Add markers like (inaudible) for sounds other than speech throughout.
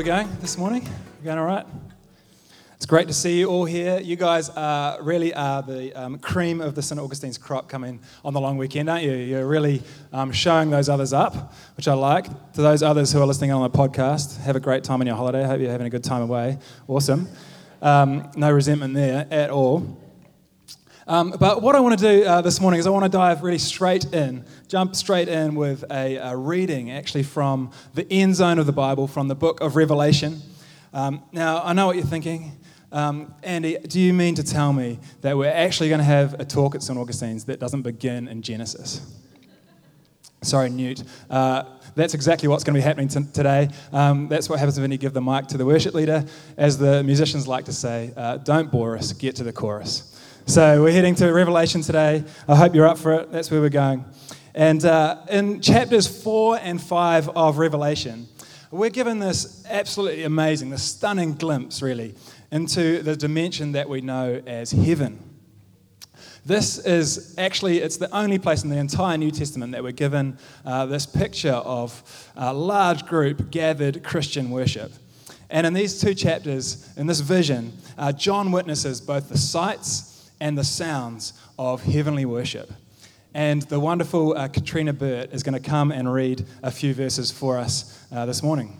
we going this morning? We going all right? It's great to see you all here. You guys are really are the um, cream of the St. Augustine's crop coming on the long weekend, aren't you? You're really um, showing those others up, which I like. To those others who are listening on the podcast, have a great time on your holiday. Hope you're having a good time away. Awesome. Um, no resentment there at all. Um, but what I want to do uh, this morning is I want to dive really straight in, jump straight in with a, a, reading actually from the end zone of the Bible, from the book of Revelation. Um, now, I know what you're thinking. Um, Andy, do you mean to tell me that we're actually going to have a talk at St. Augustine's that doesn't begin in Genesis? Sorry, Newt. Uh, that's exactly what's going to be happening t- today. Um, that's what happens when you give the mic to the worship leader. As the musicians like to say, uh, don't bore us, get to the chorus. So we're heading to Revelation today. I hope you're up for it. That's where we're going. And uh, in chapters four and five of Revelation, we're given this absolutely amazing, this stunning glimpse, really, into the dimension that we know as heaven. This is actually, it's the only place in the entire New Testament that we're given uh, this picture of a large group gathered Christian worship. And in these two chapters, in this vision, uh, John witnesses both the sights and the sounds of heavenly worship. And the wonderful uh, Katrina Burt is going to come and read a few verses for us uh, this morning.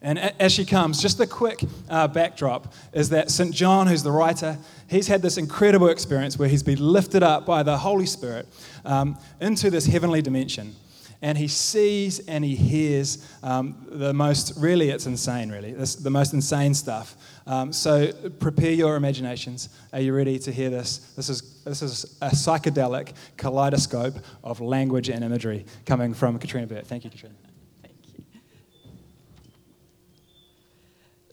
And as she comes, just a quick uh, backdrop is that St. John, who's the writer, he's had this incredible experience where he's been lifted up by the Holy Spirit um, into this heavenly dimension and he sees and he hears um, the most, really, it's insane, really, this, the most insane stuff. Um, so prepare your imaginations. Are you ready to hear this? This is, this is a psychedelic kaleidoscope of language and imagery coming from Katrina Burt. Thank you, Katrina. Thank you.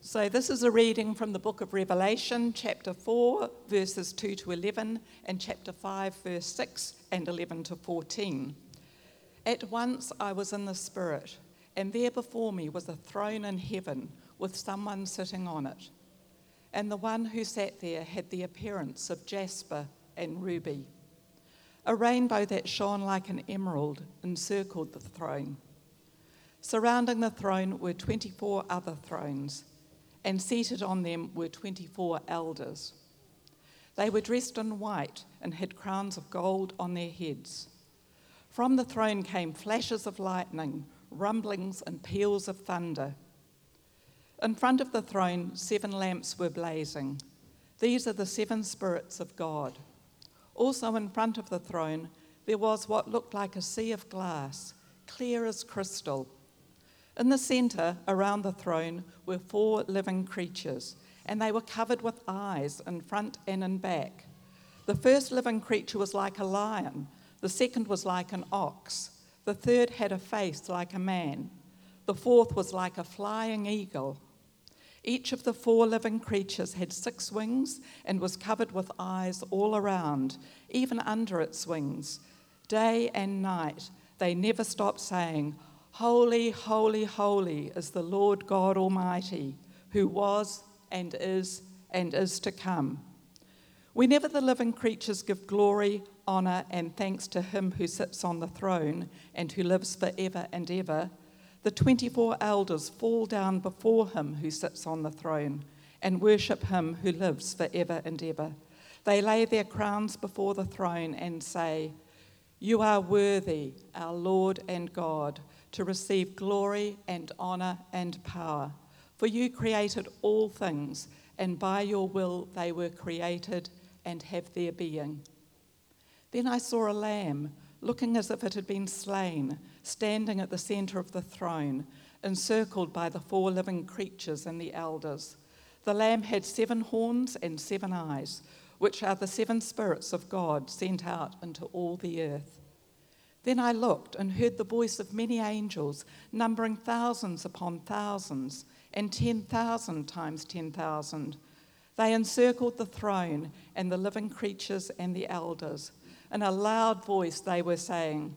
So, this is a reading from the book of Revelation, chapter 4, verses 2 to 11, and chapter 5, verse 6 and 11 to 14. At once I was in the Spirit, and there before me was a throne in heaven with someone sitting on it. And the one who sat there had the appearance of jasper and ruby. A rainbow that shone like an emerald encircled the throne. Surrounding the throne were 24 other thrones, and seated on them were 24 elders. They were dressed in white and had crowns of gold on their heads. From the throne came flashes of lightning, rumblings, and peals of thunder. In front of the throne, seven lamps were blazing. These are the seven spirits of God. Also, in front of the throne, there was what looked like a sea of glass, clear as crystal. In the centre, around the throne, were four living creatures, and they were covered with eyes in front and in back. The first living creature was like a lion. The second was like an ox. The third had a face like a man. The fourth was like a flying eagle. Each of the four living creatures had six wings and was covered with eyes all around, even under its wings. Day and night, they never stopped saying, Holy, holy, holy is the Lord God Almighty, who was and is and is to come. Whenever the living creatures give glory, honour, and thanks to him who sits on the throne and who lives forever and ever, the 24 elders fall down before him who sits on the throne and worship him who lives forever and ever. They lay their crowns before the throne and say, You are worthy, our Lord and God, to receive glory and honour and power. For you created all things, and by your will they were created and have their being. Then I saw a lamb, looking as if it had been slain, standing at the centre of the throne, encircled by the four living creatures and the elders. The lamb had seven horns and seven eyes, which are the seven spirits of God sent out into all the earth. Then I looked and heard the voice of many angels, numbering thousands upon thousands, and 10,000 times 10,000. They encircled the throne and the living creatures and the elders in a loud voice, they were saying,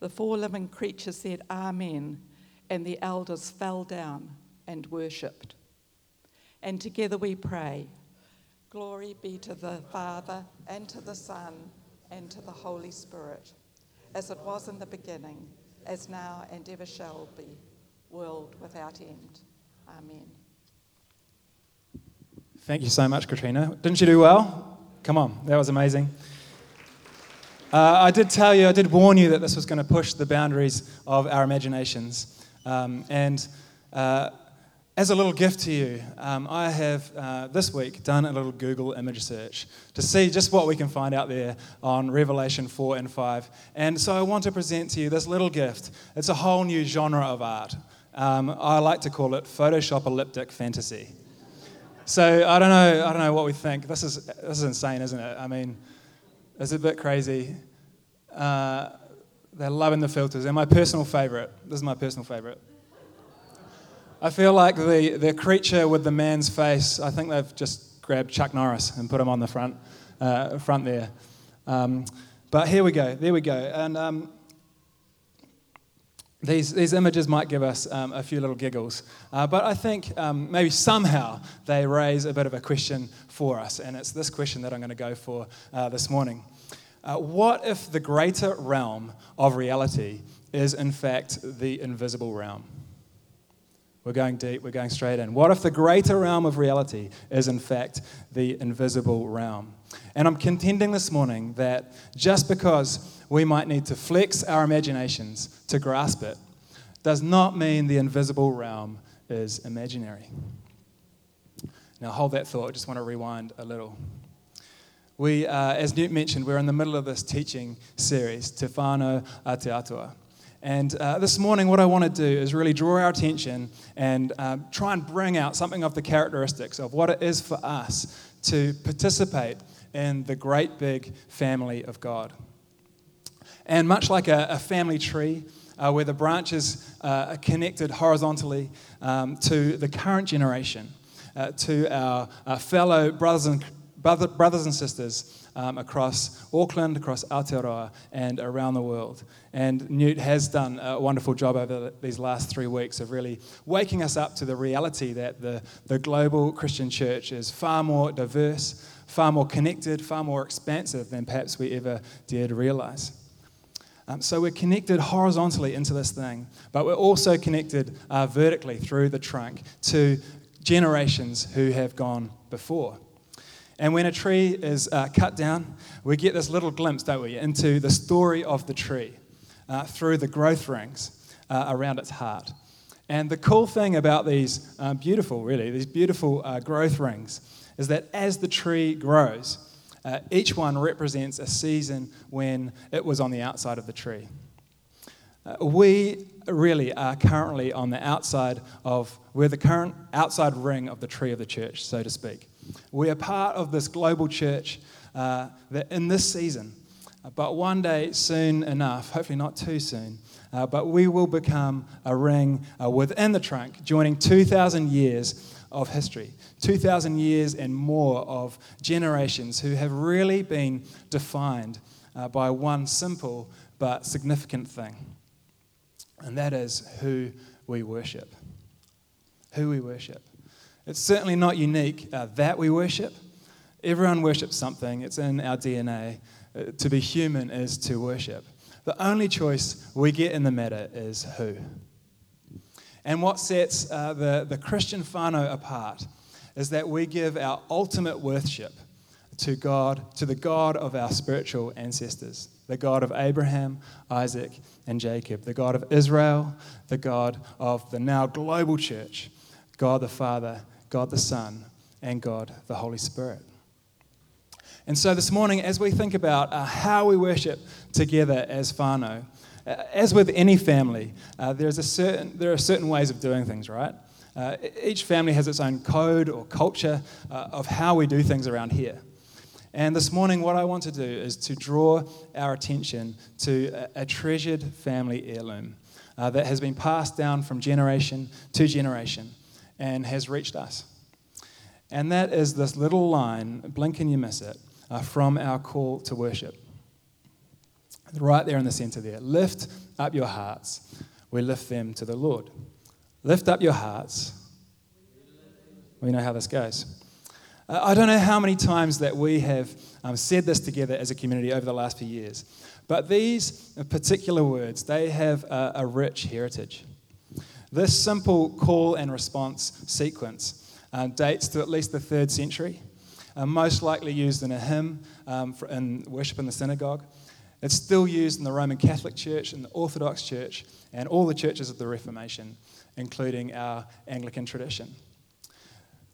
The four living creatures said, Amen, and the elders fell down and worshipped. And together we pray, Glory be to the Father, and to the Son, and to the Holy Spirit, as it was in the beginning, as now, and ever shall be, world without end. Amen. Thank you so much, Katrina. Didn't you do well? Come on, that was amazing. Uh, I did tell you, I did warn you that this was going to push the boundaries of our imaginations. Um, and uh, as a little gift to you, um, I have uh, this week done a little Google image search to see just what we can find out there on Revelation 4 and 5. And so I want to present to you this little gift. It's a whole new genre of art. Um, I like to call it Photoshop elliptic fantasy. So I don't know. I don't know what we think. This is this is insane, isn't it? I mean, it's a bit crazy. Uh, they're loving the filters. And my personal favorite. This is my personal favorite. I feel like the, the creature with the man's face, I think they've just grabbed Chuck Norris and put him on the front, uh, front there. Um, but here we go, there we go. And um, these, these images might give us um, a few little giggles, uh, but I think um, maybe somehow they raise a bit of a question for us, and it's this question that I'm going to go for uh, this morning. Uh, what if the greater realm of reality is, in fact, the invisible realm? We're going deep, we're going straight in. What if the greater realm of reality is, in fact, the invisible realm? And I'm contending this morning that just because we might need to flex our imaginations to grasp it, does not mean the invisible realm is imaginary. Now, hold that thought. I just want to rewind a little. We, uh, as Newt mentioned, we're in the middle of this teaching series, Te Whānau. And uh, this morning, what I want to do is really draw our attention and uh, try and bring out something of the characteristics of what it is for us to participate in the great big family of God. And much like a, a family tree, uh, where the branches uh, are connected horizontally um, to the current generation, uh, to our uh, fellow brothers and, brother, brothers and sisters um, across Auckland, across Aotearoa, and around the world. And Newt has done a wonderful job over these last three weeks of really waking us up to the reality that the, the global Christian church is far more diverse, far more connected, far more expansive than perhaps we ever dared realize. Um, so we're connected horizontally into this thing, but we're also connected uh, vertically through the trunk to generations who have gone before. And when a tree is uh, cut down, we get this little glimpse, don't we, into the story of the tree uh, through the growth rings uh, around its heart. And the cool thing about these uh, beautiful, really, these beautiful uh, growth rings is that as the tree grows, uh, each one represents a season when it was on the outside of the tree. we really are currently on the outside of, we're the current outside ring of the tree of the church, so to speak. We are part of this global church uh, that in this season, but one day soon enough, hopefully not too soon, uh, but we will become a ring uh, within the trunk, joining 2,000 years of history, 2,000 years and more of generations who have really been defined uh, by one simple but significant thing, and that is who we worship. Who we worship. It's certainly not unique uh, that we worship. Everyone worships something, it's in our DNA. Uh, to be human is to worship. The only choice we get in the matter is who. And what sets uh, the, the Christian whānau apart is that we give our ultimate worship to God, to the God of our spiritual ancestors, the God of Abraham, Isaac, and Jacob, the God of Israel, the God of the now global church, God the Father, God the Son, and God the Holy Spirit. And so this morning, as we think about uh, how we worship together as uh, as with any family, uh, there's a certain, there are certain ways of doing things, right? Uh, each family has its own code or culture uh, of how we do things around here. And this morning, what I want to do is to draw our attention to a, a treasured family heirloom uh, that has been passed down from generation to generation and has reached us. And that is this little line, blink and you miss it, uh, from our call to worship. Right there in the center there. Lift up your hearts. We lift them to the Lord. Lift up your hearts. We know how this goes. Uh, I don't know how many times that we have um, said this together as a community over the last few years, but these particular words, they have a, a rich heritage. This simple call and response sequence uh, dates to at least the third century, uh, most likely used in a hymn um, in worship in the synagogue. It's still used in the Roman Catholic Church, in the Orthodox Church, and all the churches of the Reformation, including our Anglican tradition.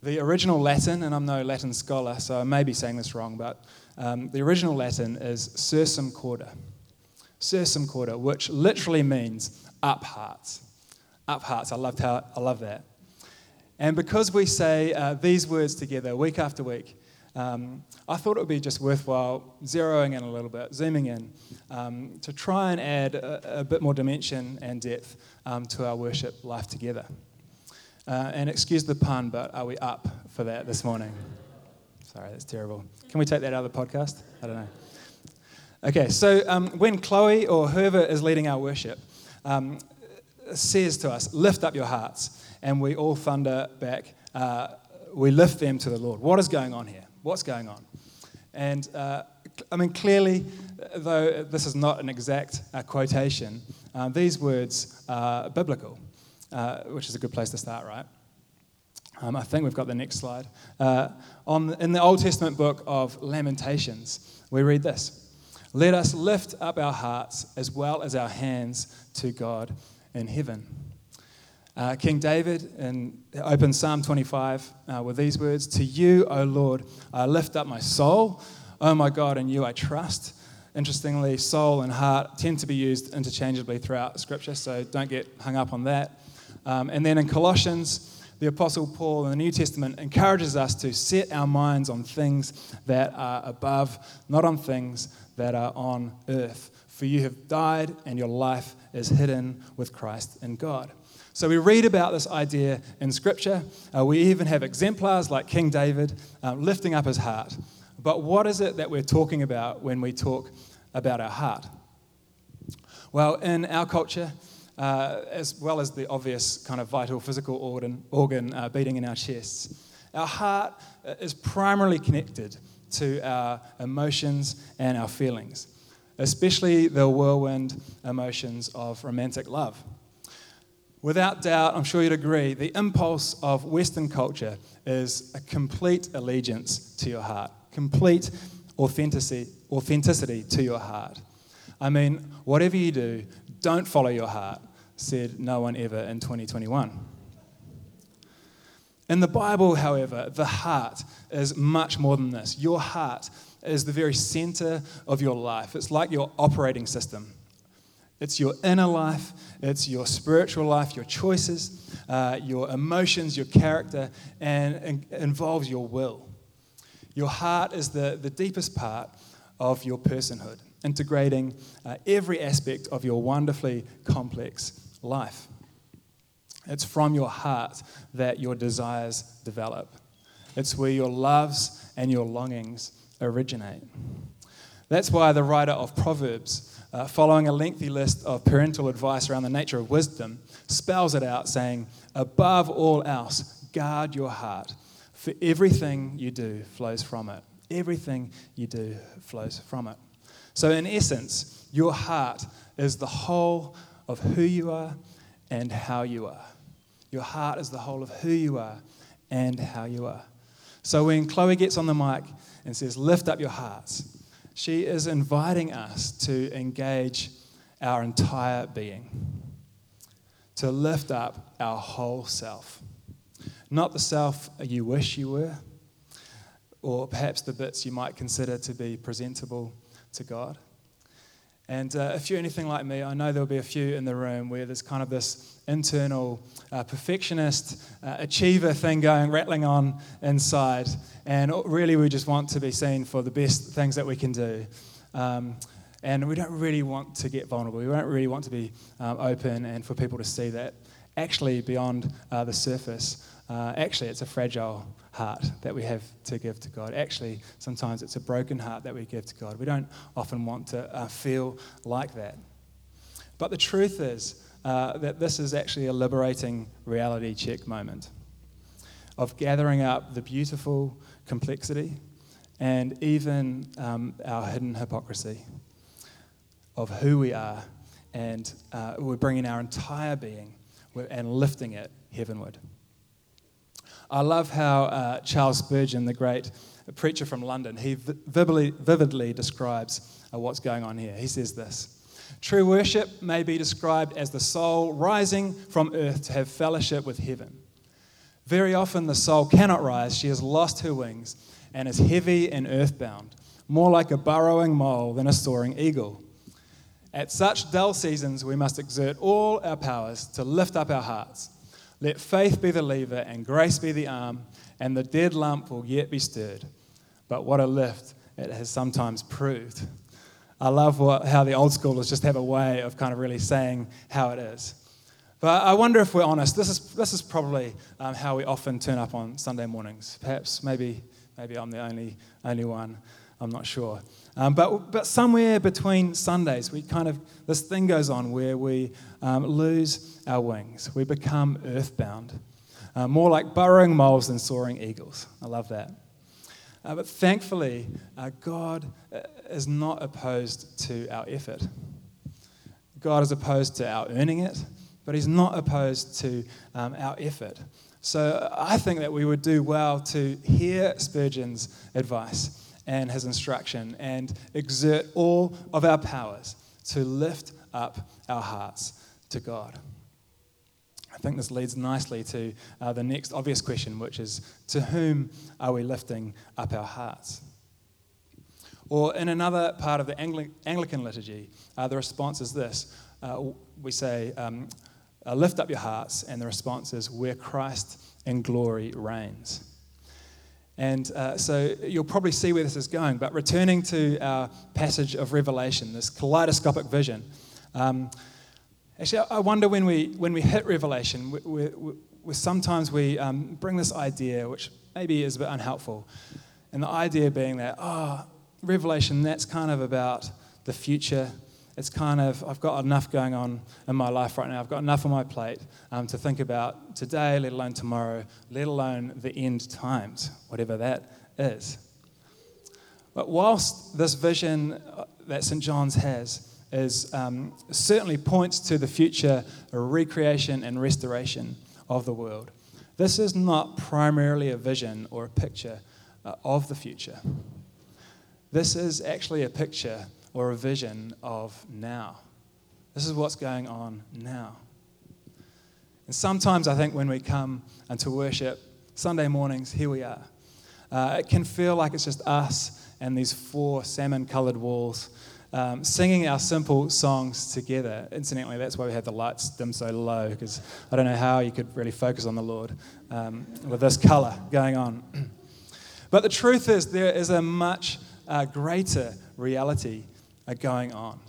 The original Latin, and I'm no Latin scholar, so I may be saying this wrong, but um, the original Latin is sursum corda. Sursum corda, which literally means up hearts. Up hearts. I, loved how, I love that. And because we say uh, these words together week after week, um, I thought it would be just worthwhile zeroing in a little bit, zooming in, um, to try and add a, a, bit more dimension and depth um, to our worship life together. Uh, and excuse the pun, but are we up for that this morning? Sorry, that's terrible. Can we take that out of the podcast? I don't know. Okay, so um, when Chloe or whoever is leading our worship um, says to us, lift up your hearts, and we all thunder back, uh, we lift them to the Lord. What is going on here? What's going on? And uh, I mean, clearly, though this is not an exact uh, quotation, uh, these words are biblical, uh, which is a good place to start, right? Um, I think we've got the next slide. Uh, on, in the Old Testament book of Lamentations, we read this Let us lift up our hearts as well as our hands to God in heaven. Uh, King David in, opens Psalm 25 uh, with these words To you, O Lord, I lift up my soul. O my God, in you I trust. Interestingly, soul and heart tend to be used interchangeably throughout Scripture, so don't get hung up on that. Um, and then in Colossians, the Apostle Paul in the New Testament encourages us to set our minds on things that are above, not on things that are on earth. For you have died, and your life is hidden with Christ in God. So we read about this idea in Scripture. Uh, we even have exemplars like King David um, lifting up his heart. But what is it that we're talking about when we talk about our heart? Well, in our culture, uh, as well as the obvious kind of vital physical organ, organ uh, beating in our chests, our heart uh, is primarily connected to our emotions and our feelings, especially the whirlwind emotions of romantic love. Without doubt, I'm sure you'd agree, the impulse of Western culture is a complete allegiance to your heart, complete authenticity, authenticity to your heart. I mean, whatever you do, don't follow your heart, said no one ever in 2021. In the Bible, however, the heart is much more than this. Your heart is the very center of your life, it's like your operating system. It's your inner life, it's your spiritual life, your choices, uh, your emotions, your character, and, and involves your will. Your heart is the, the deepest part of your personhood, integrating uh, every aspect of your wonderfully complex life. It's from your heart that your desires develop. It's where your loves and your longings originate. That's why the writer of Proverbs uh, following a lengthy list of parental advice around the nature of wisdom, spells it out saying, Above all else, guard your heart, for everything you do flows from it. Everything you do flows from it. So, in essence, your heart is the whole of who you are and how you are. Your heart is the whole of who you are and how you are. So, when Chloe gets on the mic and says, Lift up your hearts, she is inviting us to engage our entire being, to lift up our whole self. Not the self you wish you were, or perhaps the bits you might consider to be presentable to God, and uh, if you're anything like me, I know there'll be a few in the room where there's kind of this internal uh, perfectionist uh, achiever thing going, rattling on inside. And really, we just want to be seen for the best things that we can do. Um, and we don't really want to get vulnerable. We don't really want to be um, open and for people to see that. actually, beyond uh, the surface, uh, actually, it's a fragile heart that we have to give to God. Actually, sometimes it's a broken heart that we give to God. We don't often want to uh, feel like that. But the truth is uh, that this is actually a liberating reality check moment of gathering up the beautiful complexity and even um, our hidden hypocrisy of who we are. And uh, we're bringing our entire being and lifting it heavenward. I love how uh, Charles Spurgeon, the great preacher from London, he vividly, vividly describes uh, what's going on here. He says this True worship may be described as the soul rising from earth to have fellowship with heaven. Very often, the soul cannot rise, she has lost her wings and is heavy and earthbound, more like a burrowing mole than a soaring eagle. At such dull seasons, we must exert all our powers to lift up our hearts let faith be the lever and grace be the arm, and the dead lump will yet be stirred. But what a lift it has sometimes proved. I love what, how the old schoolers just have a way of kind of really saying how it is. But I wonder if we're honest. This is, this is probably um, how we often turn up on Sunday mornings. Perhaps, maybe, maybe I'm the only, only one. I'm not sure. Um, but, but somewhere between Sundays, we kind of, this thing goes on where we um, lose our wings. We become earthbound, uh, more like burrowing moles than soaring eagles. I love that. Uh, but thankfully, uh, God uh, is not opposed to our effort. God is opposed to our earning it, but He's not opposed to um, our effort. So I think that we would do well to hear Spurgeon's advice and his instruction and exert all of our powers to lift up our hearts to God. I think this leads nicely to uh, the next obvious question, which is to whom are we lifting up our hearts? Or in another part of the Angli- Anglican liturgy, uh, the response is this uh, we say, um, uh, Lift up your hearts, and the response is, Where Christ in glory reigns. And uh, so you'll probably see where this is going. But returning to our passage of Revelation, this kaleidoscopic vision. Um, actually, I wonder when we, when we hit Revelation, we, we, we sometimes we um, bring this idea, which maybe is a bit unhelpful. And the idea being that, oh, Revelation, that's kind of about the future it's kind of, I've got enough going on in my life right now. I've got enough on my plate um, to think about today, let alone tomorrow, let alone the end times, whatever that is. But whilst this vision uh, that St. John's has is um, certainly points to the future recreation and restoration of the world, this is not primarily a vision or a picture uh, of the future. This is actually a picture or a vision of now. This is what's going on now. And sometimes I think when we come and to worship, Sunday mornings, here we are. Uh, it can feel like it's just us and these four salmon colored walls um, singing our simple songs together. Incidentally, that's why we had the lights dim so low, because I don't know how you could really focus on the Lord um, with this color going on. (clears throat) but the truth is, there is a much uh, greater reality are going on.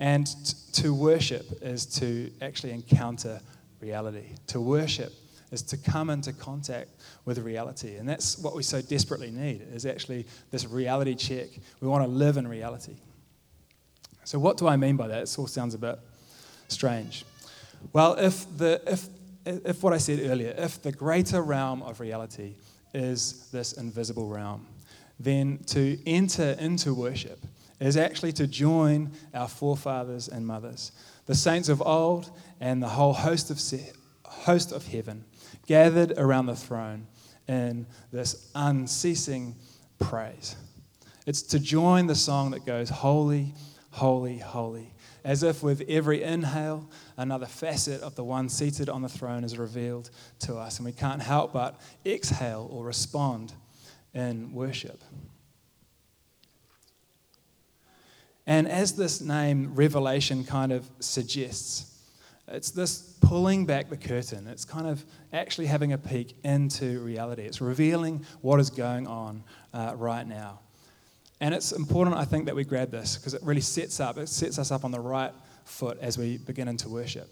And t- to worship is to actually encounter reality. To worship is to come into contact with reality. And that's what we so desperately need, is actually this reality check. We want to live in reality. So what do I mean by that? It all sounds a bit strange. Well, if, the, if, if what I said earlier, if the greater realm of reality is this invisible realm, then to enter into worship is actually to join our forefathers and mothers, the saints of old and the whole host of, se- host of heaven, gathered around the throne in this unceasing praise. It's to join the song that goes, Holy, holy, holy. As if with every inhale, another facet of the one seated on the throne is revealed to us, and we can't help but exhale or respond in worship. And as this name, Revelation, kind of suggests, it's this pulling back the curtain. It's kind of actually having a peek into reality. It's revealing what is going on uh, right now. And it's important, I think, that we grab this because it really sets up, it sets us up on the right foot as we begin into worship.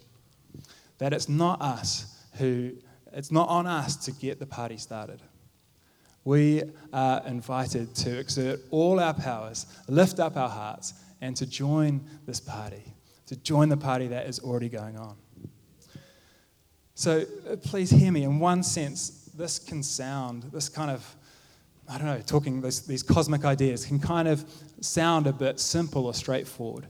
that it's not us who, it's not on us to get the party started. We are invited to exert all our powers, lift up our hearts, and to join this party, to join the party that is already going on. So uh, please hear me. In one sense, this can sound, this kind of, I don't know, talking this, these cosmic ideas can kind of sound a bit simple or straightforward.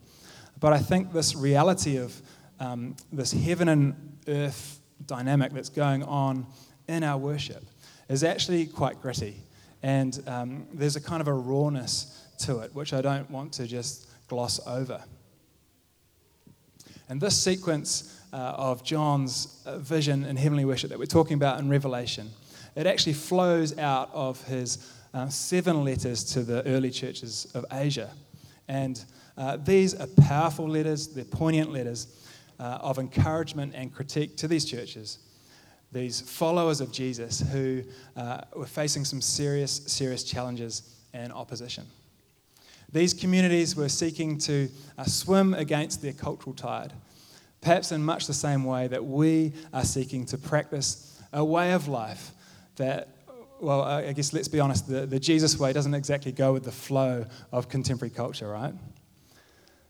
But I think this reality of um, this heaven and earth dynamic that's going on in our worship is actually quite gritty. And um, there's a kind of a rawness to it, which I don't want to just gloss over. And this sequence uh, of John's uh, vision in heavenly worship that we're talking about in Revelation, it actually flows out of his uh, seven letters to the early churches of Asia. And uh, these are powerful letters, they're poignant letters uh, of encouragement and critique to these churches these followers of Jesus who uh, were facing some serious, serious challenges and opposition. These communities were seeking to uh, swim against their cultural tide, perhaps in much the same way that we are seeking to practice a way of life that, well, I guess let's be honest, the, the Jesus way doesn't exactly go with the flow of contemporary culture, right?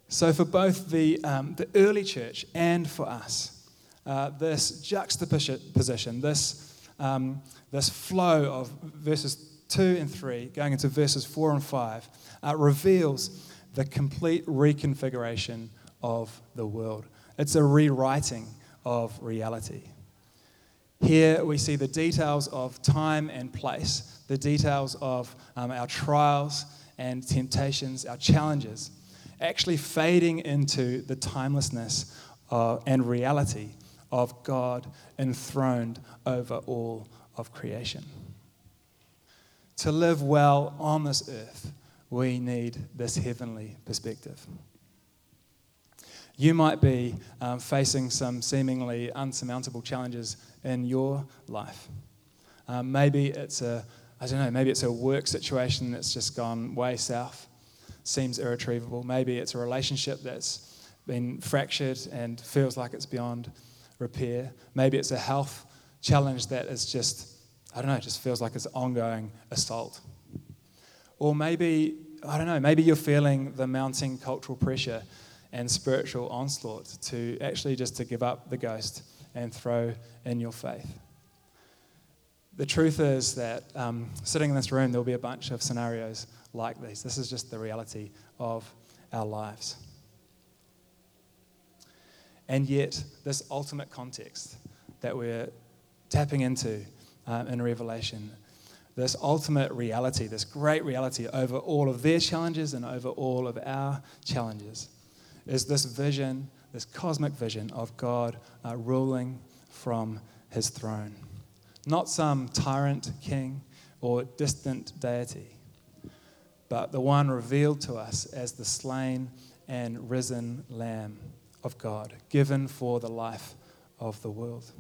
So, for both the, um, the early church and for us, uh, this juxtaposition, this, um, this flow of verses 2 and 3 going into verses 4 and 5 uh, reveals the complete reconfiguration of the world. It's a rewriting of reality. Here we see the details of time and place, the details of um, our trials and temptations, our challenges, actually fading into the timelessness uh, and reality of God enthroned over all of creation. To live well on this earth, we need this heavenly perspective. You might be um, facing some seemingly unsurmountable challenges in your life. Um, maybe it's a, I don't know, maybe it's a work situation that's just gone way south, seems irretrievable. Maybe it's a relationship that's been fractured and feels like it's beyond repair. Maybe it's a health challenge that is just, I don't know, it just feels like it's ongoing assault. Or maybe, I don't know, maybe you're feeling the mounting cultural pressure and spiritual onslaught to actually just to give up the ghost and throw in your faith. The truth is that um, sitting in this room, there'll be a bunch of scenarios like these. This is just the reality of our lives. And yet, this ultimate context that we're tapping into um, in Revelation, this ultimate reality, this great reality over all of their challenges and over all of our challenges, is this vision, this cosmic vision of God uh, ruling from his throne. Not some tyrant king or distant deity, but the one revealed to us as the slain and risen Lamb of God, given for the life of the world.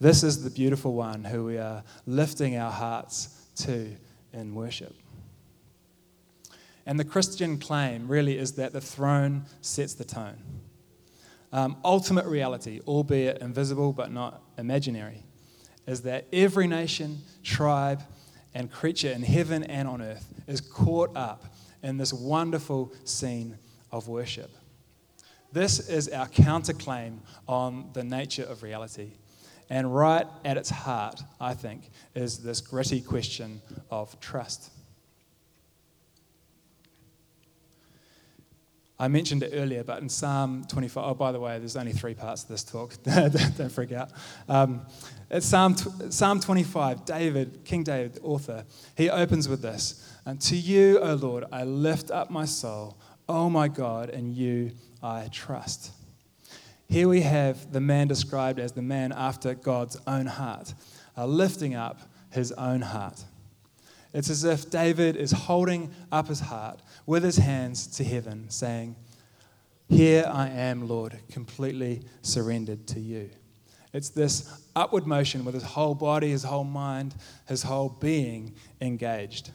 This is the beautiful one who we are lifting our hearts to in worship. And the Christian claim really is that the throne sets the tone. Um, ultimate reality, albeit invisible but not imaginary, is that every nation, tribe, and creature in heaven and on earth is caught up in this wonderful scene of worship. This is our counterclaim on the nature of reality. And right at its heart, I think, is this gritty question of trust. I mentioned it earlier, but in Psalm 25, oh, by the way, there's only three parts to this talk. (laughs) Don't freak out. Um, Psalm, Psalm 25, David, King David, the author, he opens with this And to you, O Lord, I lift up my soul. Oh my God, in you I trust. Here we have the man described as the man after God's own heart, uh, lifting up his own heart. It's as if David is holding up his heart with his hands to heaven, saying, Here I am, Lord, completely surrendered to you. It's this upward motion with his whole body, his whole mind, his whole being engaged.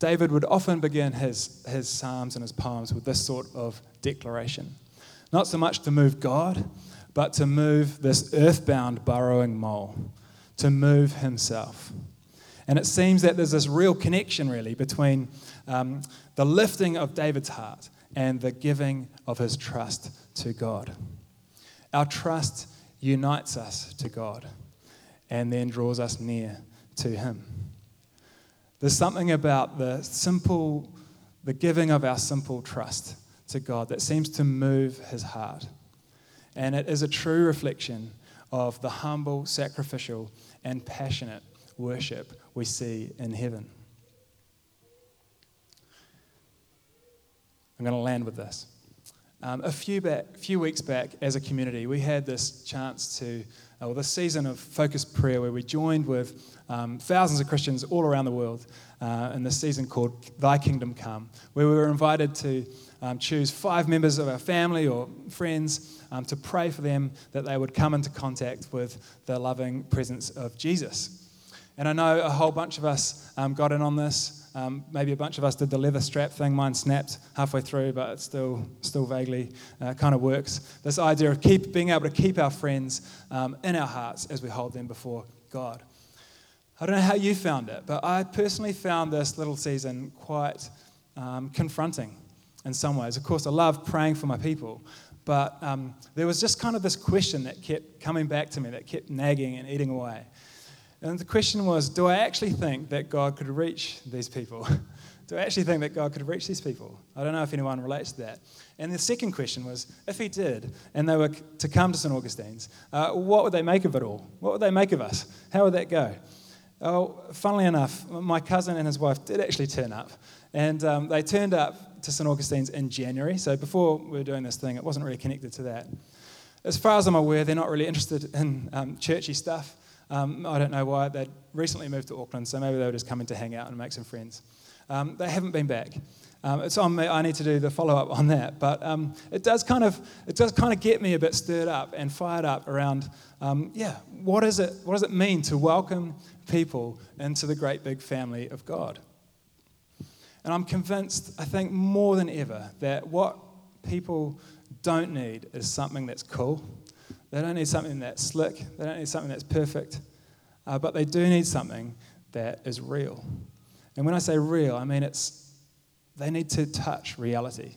David would often begin his, his psalms and his poems with this sort of declaration Not so much to move God, but to move this earthbound burrowing mole, to move himself. And it seems that there's this real connection, really, between um, the lifting of David's heart and the giving of his trust to God. Our trust unites us to God and then draws us near to him. There's something about the simple, the giving of our simple trust to God that seems to move his heart. And it is a true reflection of the humble, sacrificial, and passionate worship we see in heaven. I'm going to land with this. Um, a few, back, few weeks back, as a community, we had this chance to, uh, well, this season of focused prayer where we joined with um, thousands of Christians all around the world uh, in this season called Thy Kingdom Come, where we were invited to um, choose five members of our family or friends um, to pray for them that they would come into contact with the loving presence of Jesus. And I know a whole bunch of us um, got in on this. Um, maybe a bunch of us did the leather strap thing. Mine snapped halfway through, but it still, still vaguely uh, kind of works. This idea of keep, being able to keep our friends um, in our hearts as we hold them before God. I don't know how you found it, but I personally found this little season quite um, confronting in some ways. Of course, I love praying for my people, but um, there was just kind of this question that kept coming back to me, that kept nagging and eating away. And the question was Do I actually think that God could reach these people? (laughs) Do I actually think that God could reach these people? I don't know if anyone relates to that. And the second question was if He did, and they were to come to St. Augustine's, uh, what would they make of it all? What would they make of us? How would that go? Oh, funnily enough, my cousin and his wife did actually turn up. And um, they turned up to St. Augustine's in January. So before we were doing this thing, it wasn't really connected to that. As far as I'm aware, they're not really interested in um, churchy stuff. Um, I don't know why. They'd recently moved to Auckland, so maybe they were just coming to hang out and make some friends. Um, they haven't been back. Um, it's on me. I need to do the follow up on that. But um, it does kind of it does kind of get me a bit stirred up and fired up around. Um, yeah, what is it? What does it mean to welcome people into the great big family of God? And I'm convinced, I think more than ever, that what people don't need is something that's cool they don't need something that's slick, they don't need something that's perfect, uh, but they do need something that is real. And when I say real, I mean it's they need to touch reality.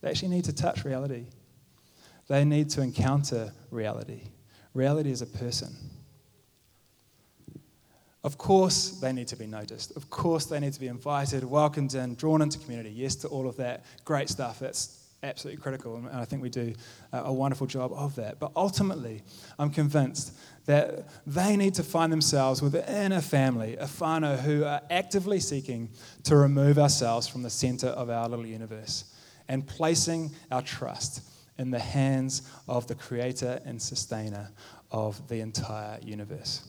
They actually need to touch reality. They need to encounter reality. Reality is a person. Of course, they need to be noticed. Of course, they need to be invited, welcomed in, drawn into community. Yes, to all of that great stuff. That's absolutely critical, and I think we do a wonderful job of that. But ultimately, I'm convinced that they need to find themselves within a family, a whānau, who are actively seeking to remove ourselves from the center of our little universe and placing our trust in the hands of the creator and sustainer of the entire universe.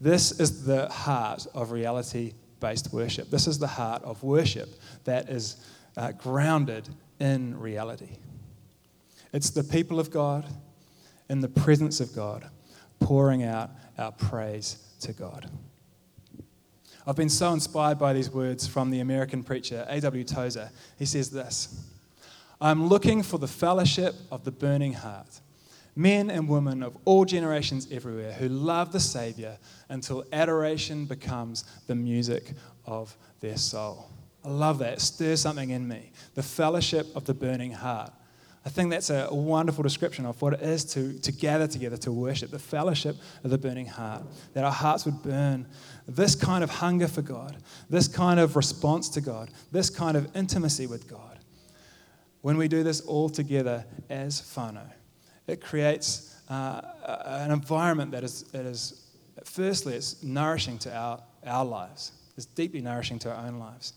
This is the heart of reality based worship. This is the heart of worship that is uh, grounded in reality. It's the people of God in the presence of God pouring out our praise to God. I've been so inspired by these words from the American preacher A.W. Tozer. He says this I'm looking for the fellowship of the burning heart, men and women of all generations everywhere who love the Savior until adoration becomes the music of their soul. I love that. It stirs something in me. The fellowship of the burning heart. I think that's a wonderful description of what it is to, to gather together to worship, the fellowship of the burning heart. That our hearts would burn this kind of hunger for God, this kind of response to God, this kind of intimacy with God. When we do this all together as whānau, it creates uh, an environment that is, firstly, it's nourishing to our, our lives, it's deeply nourishing to our own lives.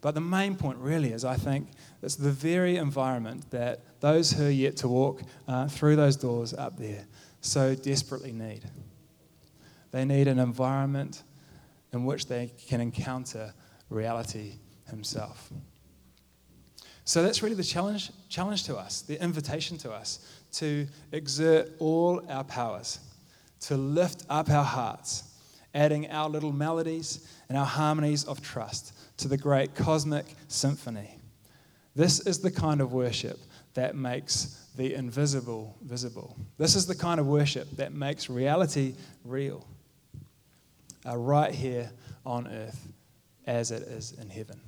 But the main point really is I think it's the very environment that those who are yet to walk uh, through those doors up there so desperately need. They need an environment in which they can encounter reality himself. So that's really the challenge, challenge to us, the invitation to us to exert all our powers, to lift up our hearts, adding our little melodies and our harmonies of trust to the great cosmic symphony. This is the kind of worship that makes the invisible visible. This is the kind of worship that makes reality real, uh, right here on earth as it is in heaven.